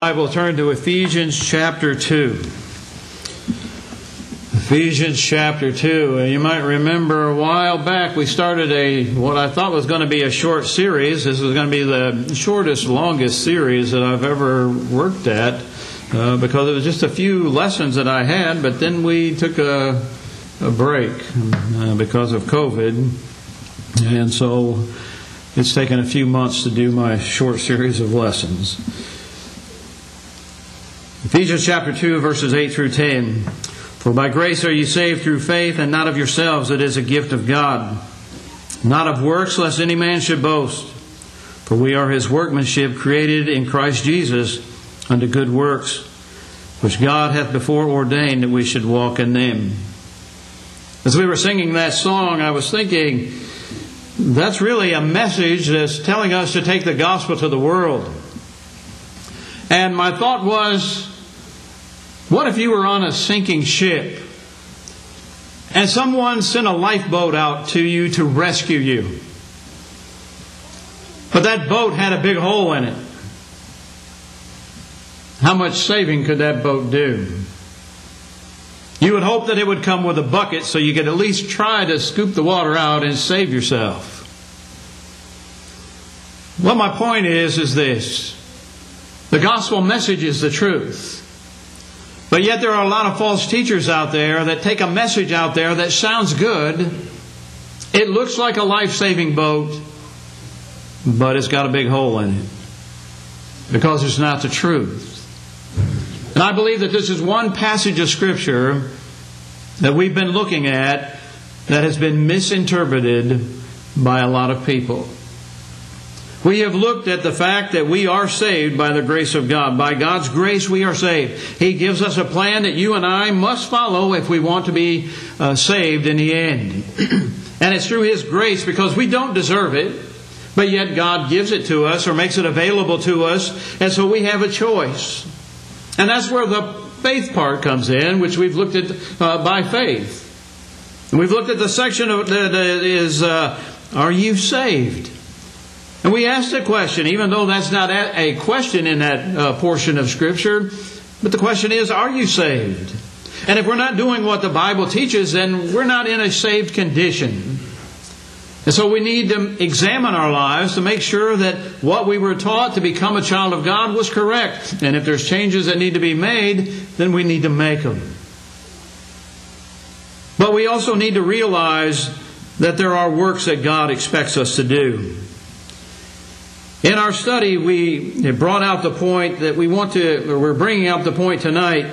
I will turn to Ephesians chapter 2. Ephesians chapter 2. You might remember a while back we started a what I thought was going to be a short series. This was going to be the shortest, longest series that I've ever worked at uh, because it was just a few lessons that I had, but then we took a, a break uh, because of COVID. And so it's taken a few months to do my short series of lessons. Ephesians chapter 2, verses 8 through 10. For by grace are you saved through faith, and not of yourselves, it is a gift of God. Not of works, lest any man should boast. For we are his workmanship, created in Christ Jesus unto good works, which God hath before ordained that we should walk in them. As we were singing that song, I was thinking, that's really a message that's telling us to take the gospel to the world. And my thought was, what if you were on a sinking ship and someone sent a lifeboat out to you to rescue you? But that boat had a big hole in it. How much saving could that boat do? You would hope that it would come with a bucket so you could at least try to scoop the water out and save yourself. What my point is, is this. The gospel message is the truth. But yet there are a lot of false teachers out there that take a message out there that sounds good. It looks like a life-saving boat, but it's got a big hole in it. Because it's not the truth. And I believe that this is one passage of Scripture that we've been looking at that has been misinterpreted by a lot of people. We have looked at the fact that we are saved by the grace of God. By God's grace, we are saved. He gives us a plan that you and I must follow if we want to be uh, saved in the end. and it's through His grace because we don't deserve it, but yet God gives it to us or makes it available to us, and so we have a choice. And that's where the faith part comes in, which we've looked at uh, by faith. We've looked at the section that is, uh, Are you saved? And we asked the question, even though that's not a question in that uh, portion of Scripture, but the question is, are you saved? And if we're not doing what the Bible teaches, then we're not in a saved condition. And so we need to examine our lives to make sure that what we were taught to become a child of God was correct. And if there's changes that need to be made, then we need to make them. But we also need to realize that there are works that God expects us to do. In our study, we brought out the point that we want to, or we're bringing out the point tonight.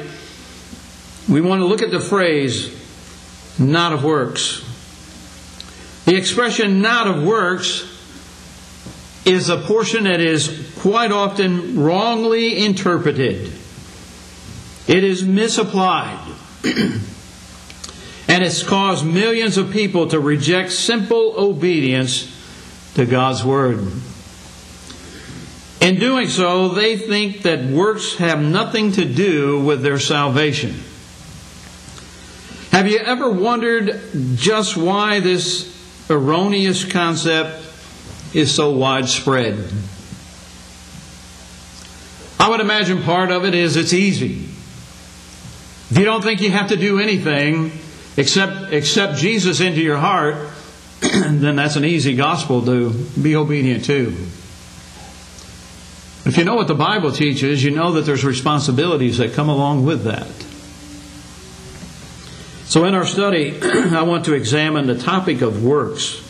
We want to look at the phrase, not of works. The expression not of works is a portion that is quite often wrongly interpreted. It is misapplied. and it's caused millions of people to reject simple obedience to God's Word. In doing so, they think that works have nothing to do with their salvation. Have you ever wondered just why this erroneous concept is so widespread? I would imagine part of it is it's easy. If you don't think you have to do anything except accept Jesus into your heart, then that's an easy gospel to be obedient to. If you know what the Bible teaches, you know that there's responsibilities that come along with that. So, in our study, I want to examine the topic of works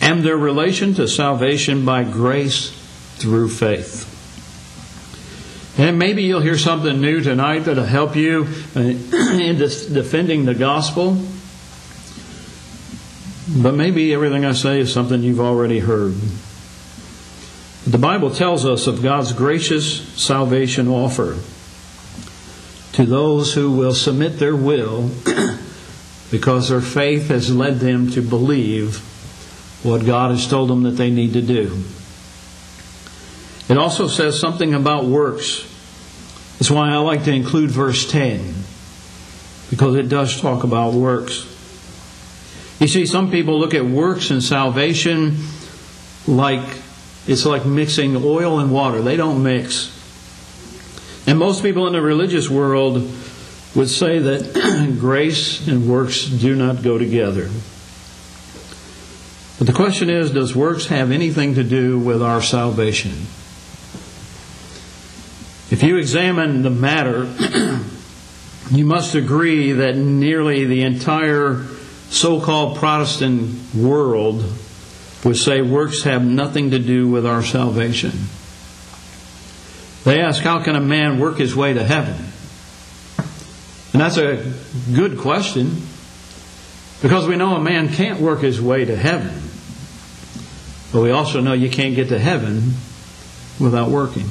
and their relation to salvation by grace through faith. And maybe you'll hear something new tonight that'll help you uh, in defending the gospel. But maybe everything I say is something you've already heard. The Bible tells us of God's gracious salvation offer to those who will submit their will because their faith has led them to believe what God has told them that they need to do. It also says something about works. That's why I like to include verse 10, because it does talk about works. You see, some people look at works and salvation like it's like mixing oil and water. They don't mix. And most people in the religious world would say that grace and works do not go together. But the question is does works have anything to do with our salvation? If you examine the matter, you must agree that nearly the entire so called Protestant world would say works have nothing to do with our salvation. They ask, How can a man work his way to heaven? And that's a good question because we know a man can't work his way to heaven. But we also know you can't get to heaven without working.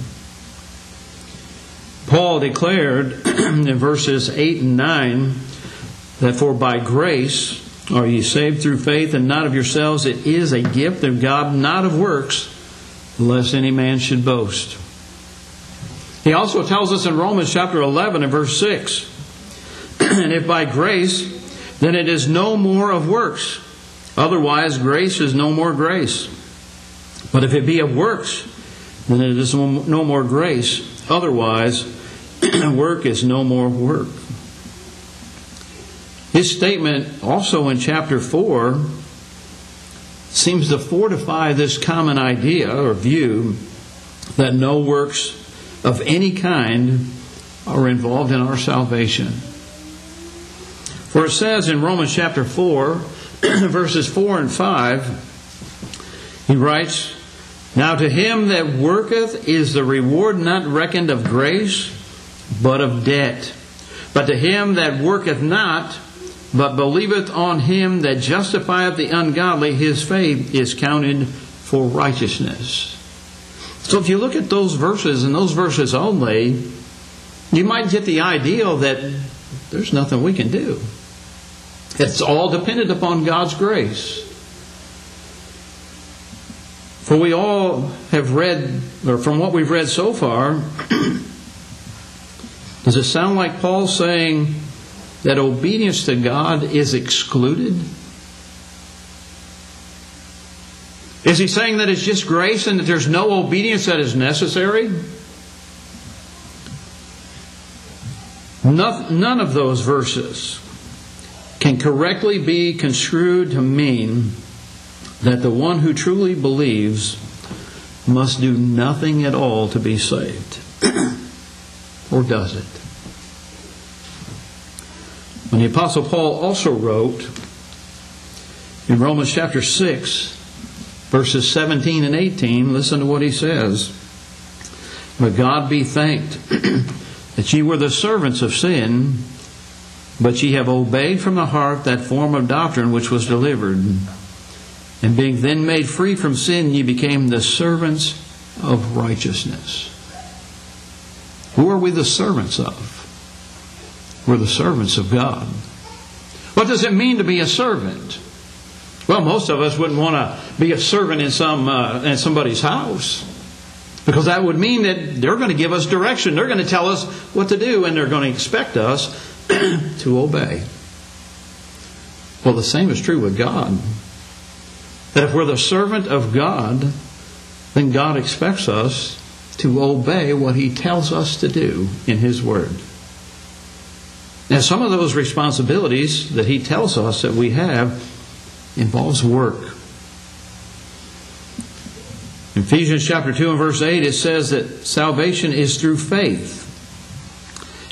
Paul declared in verses 8 and 9 that for by grace are ye saved through faith and not of yourselves. It is a gift of God, not of works, lest any man should boast. He also tells us in Romans chapter 11 and verse 6 And if by grace, then it is no more of works. Otherwise, grace is no more grace. But if it be of works, then it is no more grace. Otherwise, work is no more work. His statement also in chapter 4 seems to fortify this common idea or view that no works of any kind are involved in our salvation. For it says in Romans chapter 4, verses 4 and 5, he writes, Now to him that worketh is the reward not reckoned of grace, but of debt. But to him that worketh not, but believeth on him that justifieth the ungodly, his faith is counted for righteousness. So if you look at those verses and those verses only, you might get the idea that there's nothing we can do. It's all dependent upon God's grace. For we all have read, or from what we've read so far, does it sound like Paul saying that obedience to God is excluded? Is he saying that it's just grace and that there's no obedience that is necessary? None of those verses can correctly be construed to mean that the one who truly believes must do nothing at all to be saved. or does it? When the Apostle Paul also wrote in Romans chapter 6, verses 17 and 18, listen to what he says. But God be thanked that ye were the servants of sin, but ye have obeyed from the heart that form of doctrine which was delivered. And being then made free from sin, ye became the servants of righteousness. Who are we the servants of? We're the servants of God. What does it mean to be a servant? Well, most of us wouldn't want to be a servant in some uh, in somebody's house because that would mean that they're going to give us direction. They're going to tell us what to do, and they're going to expect us to obey. Well, the same is true with God. That if we're the servant of God, then God expects us to obey what He tells us to do in His Word. Now, some of those responsibilities that He tells us that we have involves work. In Ephesians chapter 2 and verse 8, it says that salvation is through faith.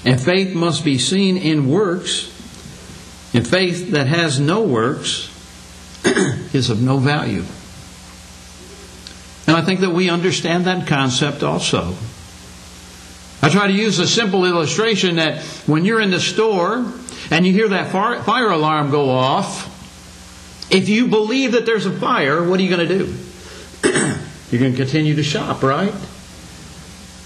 And faith must be seen in works. And faith that has no works is of no value. And I think that we understand that concept also. I try to use a simple illustration that when you're in the store and you hear that fire alarm go off, if you believe that there's a fire, what are you going to do? you're going to continue to shop, right?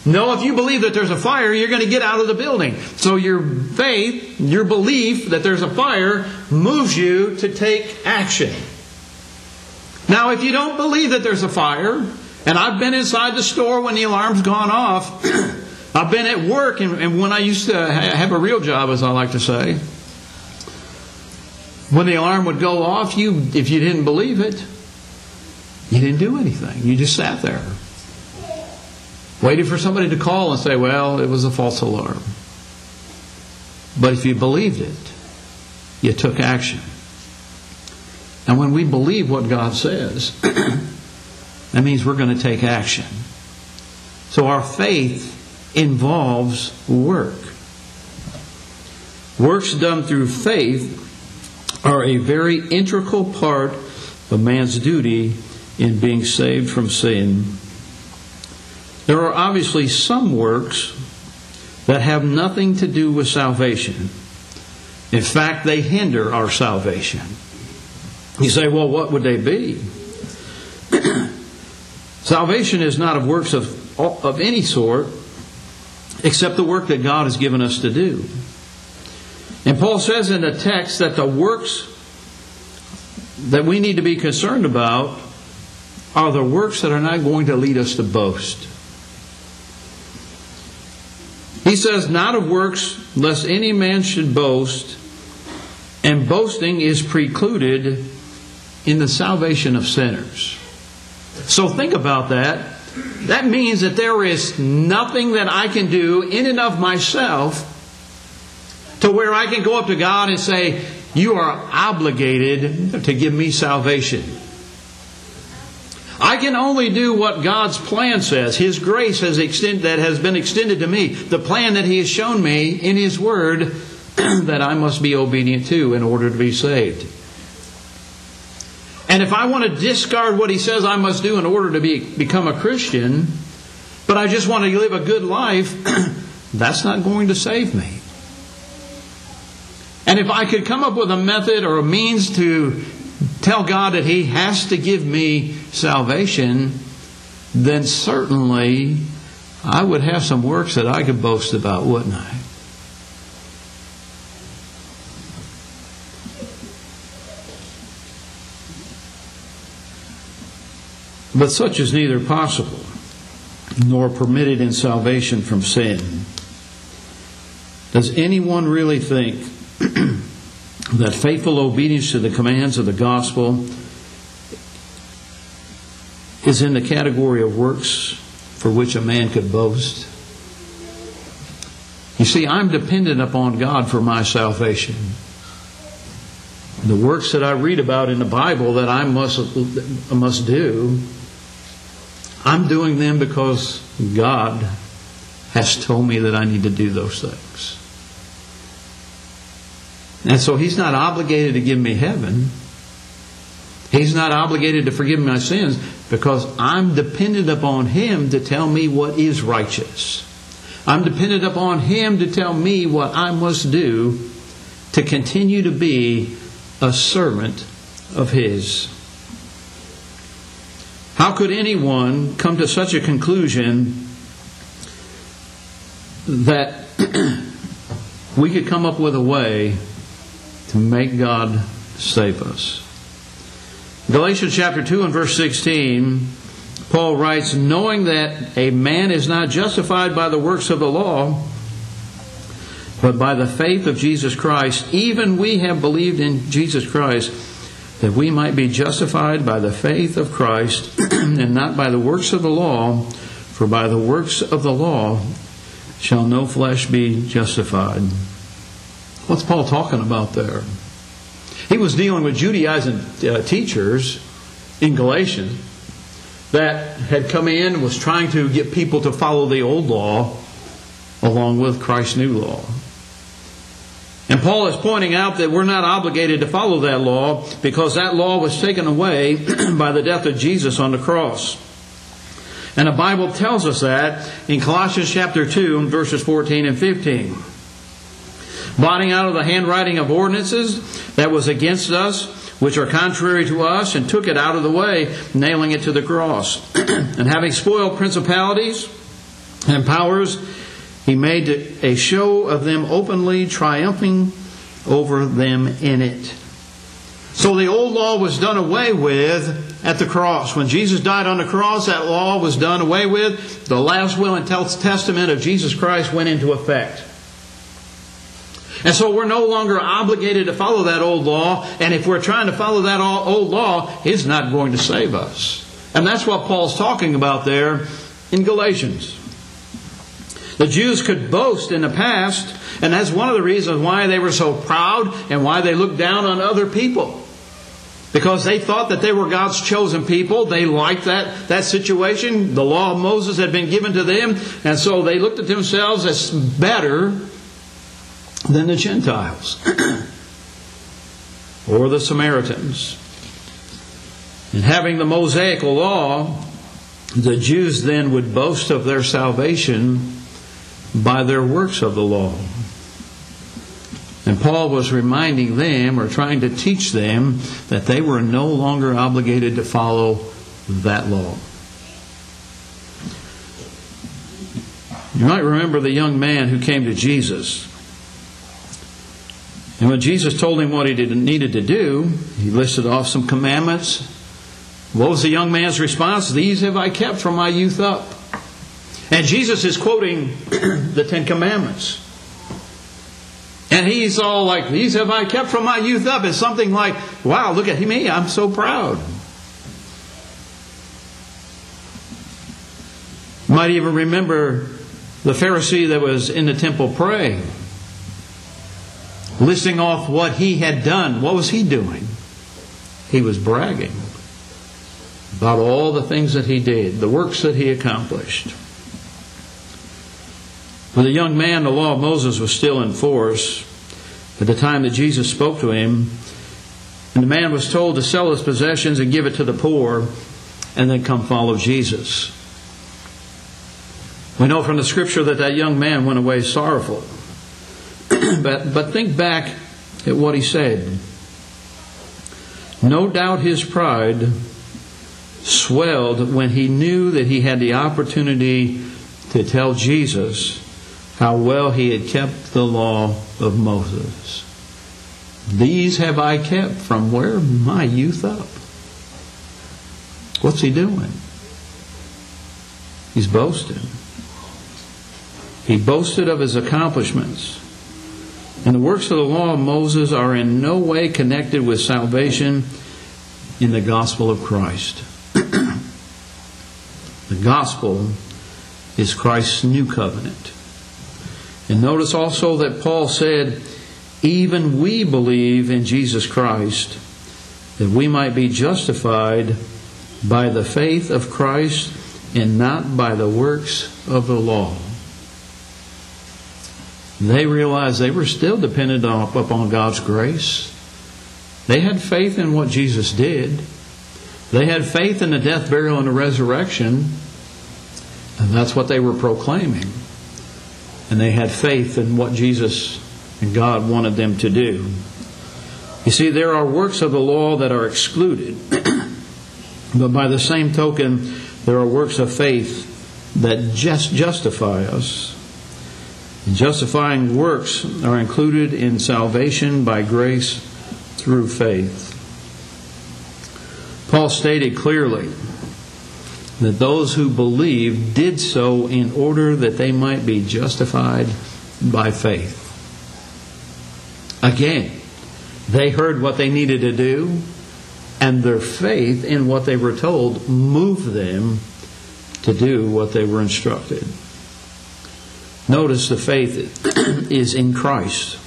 No, if you believe that there's a fire, you're going to get out of the building. So your faith, your belief that there's a fire, moves you to take action. Now, if you don't believe that there's a fire, and I've been inside the store when the alarm's gone off, I've been at work, and, and when I used to have a real job, as I like to say, when the alarm would go off, you if you didn't believe it, you didn't do anything. You just sat there. waiting for somebody to call and say, well, it was a false alarm. But if you believed it, you took action. And when we believe what God says, that means we're going to take action. So our faith involves work. Works done through faith are a very integral part of man's duty in being saved from sin. There are obviously some works that have nothing to do with salvation. In fact, they hinder our salvation. You say, well, what would they be? salvation is not of works of, of any sort except the work that God has given us to do. And Paul says in the text that the works that we need to be concerned about are the works that are not going to lead us to boast. He says, Not of works, lest any man should boast, and boasting is precluded in the salvation of sinners. So think about that. That means that there is nothing that I can do in and of myself to where I can go up to God and say, You are obligated to give me salvation. I can only do what God's plan says. His grace has extend, that has been extended to me. The plan that He has shown me in His Word that I must be obedient to in order to be saved. And if I want to discard what He says I must do in order to be, become a Christian, but I just want to live a good life, that's not going to save me. And if I could come up with a method or a means to tell God that He has to give me salvation, then certainly I would have some works that I could boast about, wouldn't I? But such is neither possible nor permitted in salvation from sin. Does anyone really think that faithful obedience to the commands of the gospel is in the category of works for which a man could boast. You see, I'm dependent upon God for my salvation. The works that I read about in the Bible that I must, must do, I'm doing them because God has told me that I need to do those things. And so He's not obligated to give me heaven. He's not obligated to forgive my sins because I'm dependent upon Him to tell me what is righteous. I'm dependent upon Him to tell me what I must do to continue to be a servant of His. How could anyone come to such a conclusion that we could come up with a way to make God save us. Galatians chapter 2 and verse 16, Paul writes, Knowing that a man is not justified by the works of the law, but by the faith of Jesus Christ, even we have believed in Jesus Christ, that we might be justified by the faith of Christ, and not by the works of the law, for by the works of the law shall no flesh be justified. What's Paul talking about there? He was dealing with Judaizing uh, teachers in Galatians that had come in and was trying to get people to follow the old law along with Christ's new law. And Paul is pointing out that we're not obligated to follow that law because that law was taken away by the death of Jesus on the cross. And the Bible tells us that in Colossians chapter 2 verses 14 and 15 blotting out of the handwriting of ordinances that was against us, which are contrary to us, and took it out of the way, nailing it to the cross. and having spoiled principalities and powers, he made a show of them openly, triumphing over them in it. So the old law was done away with at the cross. When Jesus died on the cross, that law was done away with. The last will and testament of Jesus Christ went into effect. And so we're no longer obligated to follow that old law. And if we're trying to follow that old law, it's not going to save us. And that's what Paul's talking about there in Galatians. The Jews could boast in the past, and that's one of the reasons why they were so proud and why they looked down on other people. Because they thought that they were God's chosen people. They liked that, that situation. The law of Moses had been given to them, and so they looked at themselves as better than the Gentiles or the Samaritans. And having the Mosaical law, the Jews then would boast of their salvation by their works of the law. And Paul was reminding them or trying to teach them that they were no longer obligated to follow that law. You might remember the young man who came to Jesus. And when Jesus told him what he needed to do, he listed off some commandments. What was the young man's response? These have I kept from my youth up. And Jesus is quoting the Ten Commandments. And he's all like, These have I kept from my youth up. It's something like, Wow, look at me, I'm so proud. Might even remember the Pharisee that was in the temple praying, listing off what he had done. What was he doing? He was bragging about all the things that he did, the works that he accomplished. For the young man, the law of Moses was still in force at the time that Jesus spoke to him. And the man was told to sell his possessions and give it to the poor and then come follow Jesus. We know from the scripture that that young man went away sorrowful. but, but think back at what he said. No doubt his pride swelled when he knew that he had the opportunity to tell Jesus how well he had kept the law of Moses. These have I kept from where? My youth up. What's he doing? He's boasting. He boasted of his accomplishments. And the works of the law of Moses are in no way connected with salvation in the gospel of Christ. the gospel is Christ's new covenant. And notice also that Paul said, Even we believe in Jesus Christ, that we might be justified by the faith of Christ and not by the works of the law. They realized they were still dependent upon God's grace. They had faith in what Jesus did. They had faith in the death, burial, and the resurrection. And that's what they were proclaiming and they had faith in what Jesus and God wanted them to do. You see, there are works of the law that are excluded, but by the same token, there are works of faith that just justify us. Justifying works are included in salvation by grace through faith. Paul stated clearly that those who believed did so in order that they might be justified by faith. Again, they heard what they needed to do, and their faith in what they were told moved them to do what they were instructed. Notice the faith is in Christ.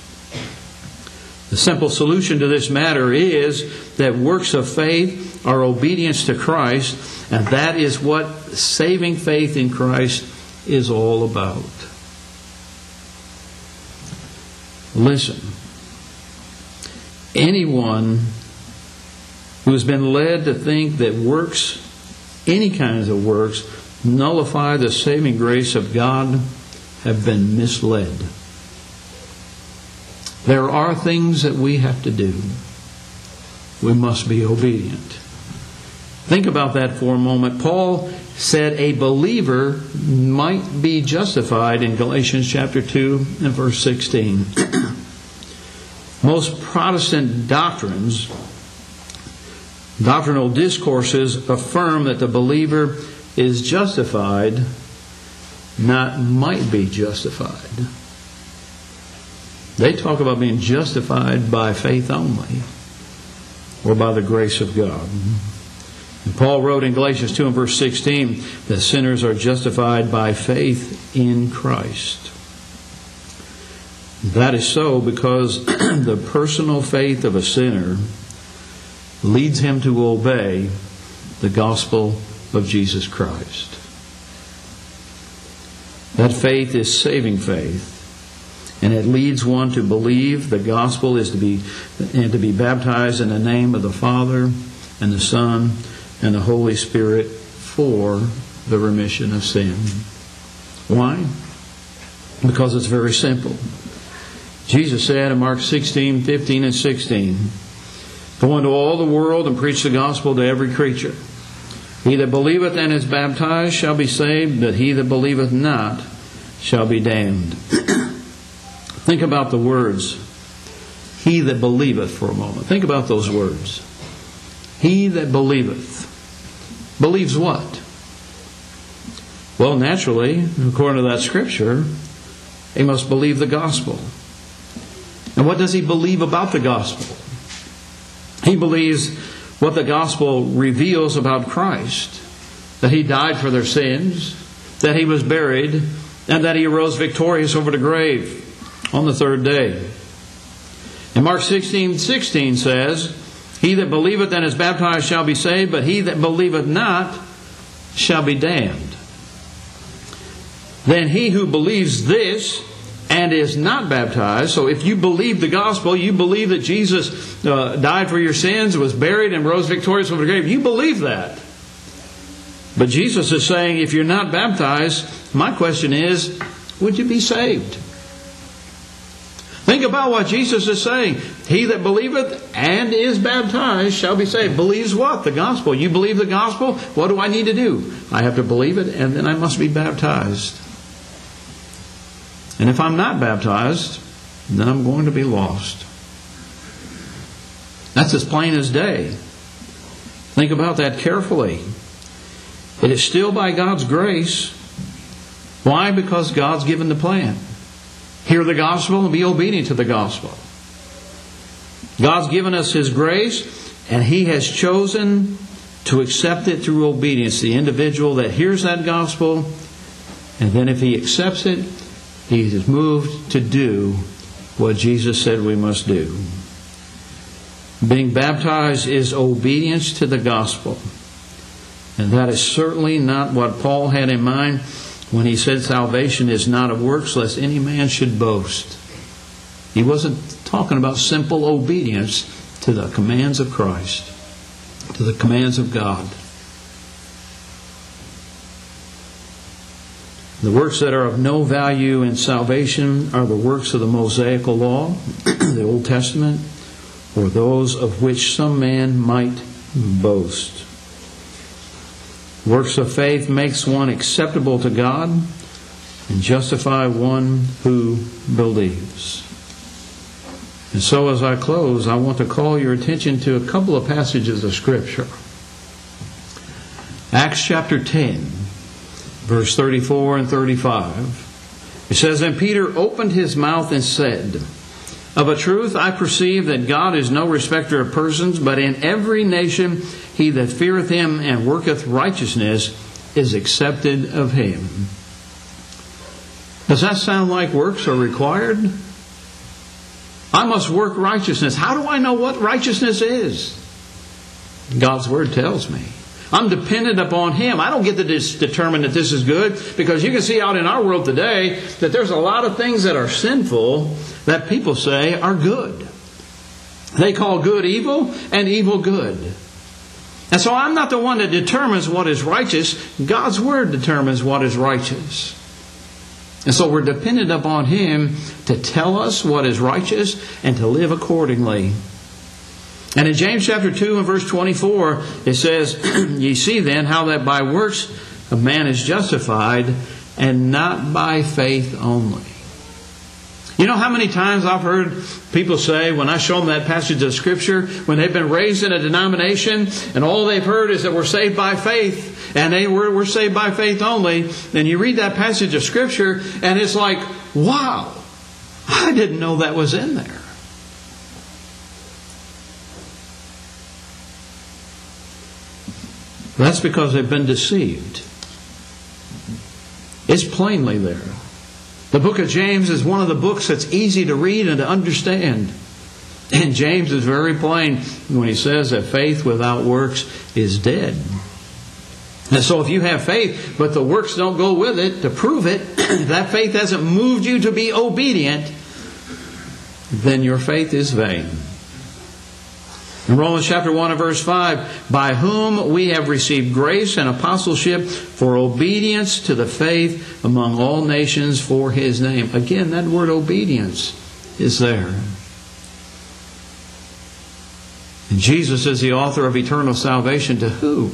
The simple solution to this matter is that works of faith are obedience to Christ and that is what saving faith in Christ is all about. Listen, anyone who has been led to think that works, any kinds of works, nullify the saving grace of God have been misled. There are things that we have to do. We must be obedient. Think about that for a moment. Paul said a believer might be justified in Galatians chapter 2 and verse 16. Most Protestant doctrines, doctrinal discourses affirm that the believer is justified, not might be justified. They talk about being justified by faith only or by the grace of God. And Paul wrote in Galatians 2 and verse 16 that sinners are justified by faith in Christ. That is so because the personal faith of a sinner leads him to obey the gospel of Jesus Christ. That faith is saving faith. And it leads one to believe the gospel is to be and to be baptized in the name of the Father and the Son and the Holy Spirit for the remission of sin. Why? Because it's very simple. Jesus said in Mark 16, 15, and 16, Go into all the world and preach the gospel to every creature. He that believeth and is baptized shall be saved, but he that believeth not shall be damned. Think about the words, he that believeth, for a moment. Think about those words. He that believeth. Believes what? Well, naturally, according to that scripture, he must believe the gospel. And what does he believe about the gospel? He believes what the gospel reveals about Christ that he died for their sins, that he was buried, and that he arose victorious over the grave on the third day. And Mark 16 16 says, He that believeth and is baptized shall be saved, but he that believeth not shall be damned. Then he who believes this and is not baptized. So if you believe the gospel, you believe that Jesus uh, died for your sins, was buried, and rose victorious over the grave, you believe that. But Jesus is saying, if you're not baptized, my question is, would you be saved? Think about what Jesus is saying. He that believeth and is baptized shall be saved. Believes what? The gospel. You believe the gospel? What do I need to do? I have to believe it and then I must be baptized. And if I'm not baptized, then I'm going to be lost. That's as plain as day. Think about that carefully. It is still by God's grace. Why? Because God's given the plan. Hear the gospel and be obedient to the gospel. God's given us His grace, and He has chosen to accept it through obedience. The individual that hears that gospel, and then if he accepts it, he is moved to do what Jesus said we must do. Being baptized is obedience to the gospel. And that is certainly not what Paul had in mind when he said salvation is not of works, lest any man should boast. He wasn't talking about simple obedience to the commands of Christ, to the commands of God. The works that are of no value in salvation are the works of the Mosaical law, the Old Testament, or those of which some man might boast. Works of faith makes one acceptable to God and justify one who believes. And so as I close, I want to call your attention to a couple of passages of Scripture. Acts chapter 10 verse 34 and 35. It says, And Peter opened his mouth and said, Of a truth I perceive that God is no respecter of persons, but in every nation he that feareth him and worketh righteousness is accepted of him. Does that sound like works are required? I must work righteousness. How do I know what righteousness is? God's Word tells me. I'm dependent upon Him. I don't get to determine that this is good because you can see out in our world today that there's a lot of things that are sinful that people say are good. They call good evil and evil good. And so I'm not the one that determines what is righteous. God's Word determines what is righteous. And so we're dependent upon Him to tell us what is righteous and to live accordingly. And in James chapter 2 and verse 24, it says, Ye see then how that by works a man is justified, and not by faith only. You know how many times I've heard people say, when I show them that passage of Scripture, when they've been raised in a denomination, and all they've heard is that we're saved by faith, and they were, we're saved by faith only, and you read that passage of Scripture, and it's like, wow, I didn't know that was in there. That's because they've been deceived. It's plainly there. The book of James is one of the books that's easy to read and to understand. And James is very plain when he says that faith without works is dead. And so if you have faith, but the works don't go with it to prove it, that faith hasn't moved you to be obedient, then your faith is vain. In Romans chapter 1 and verse 5, by whom we have received grace and apostleship for obedience to the faith among all nations for his name. Again, that word obedience is there. And Jesus is the author of eternal salvation to who?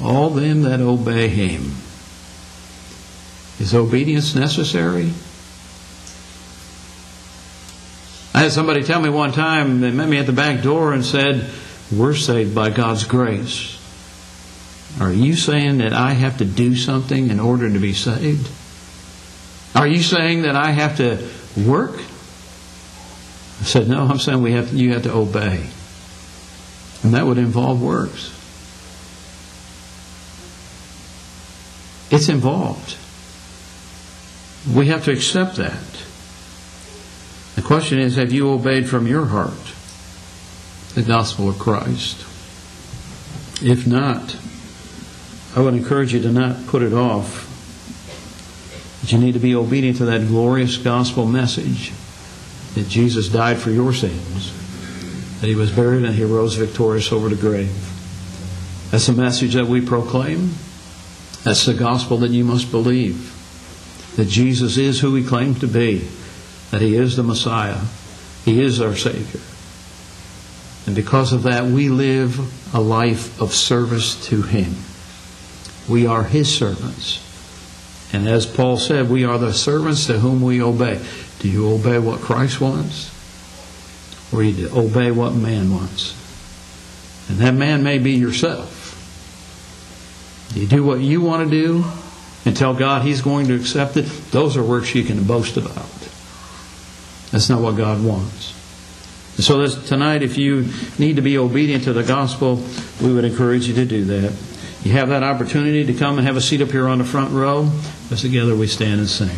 All them that obey him. Is obedience necessary? Had somebody tell me one time, they met me at the back door and said, We're saved by God's grace. Are you saying that I have to do something in order to be saved? Are you saying that I have to work? I said, No, I'm saying we have, you have to obey. And that would involve works. It's involved. We have to accept that. The question is have you obeyed from your heart the gospel of Christ? If not, I would encourage you to not put it off. But you need to be obedient to that glorious gospel message that Jesus died for your sins, that he was buried and he rose victorious over the grave. That's the message that we proclaim. That's the gospel that you must believe. That Jesus is who he claimed to be that He is the Messiah. He is our Savior. And because of that, we live a life of service to Him. We are His servants. And as Paul said, we are the servants to whom we obey. Do you obey what Christ wants? Or do you obey what man wants? And that man may be yourself. Do you do what you want to do and tell God He's going to accept it? Those are works you can boast about. That's not what God wants. So tonight, if you need to be obedient to the gospel, we would encourage you to do that. You have that opportunity to come and have a seat up here on the front row. As together we stand and sing.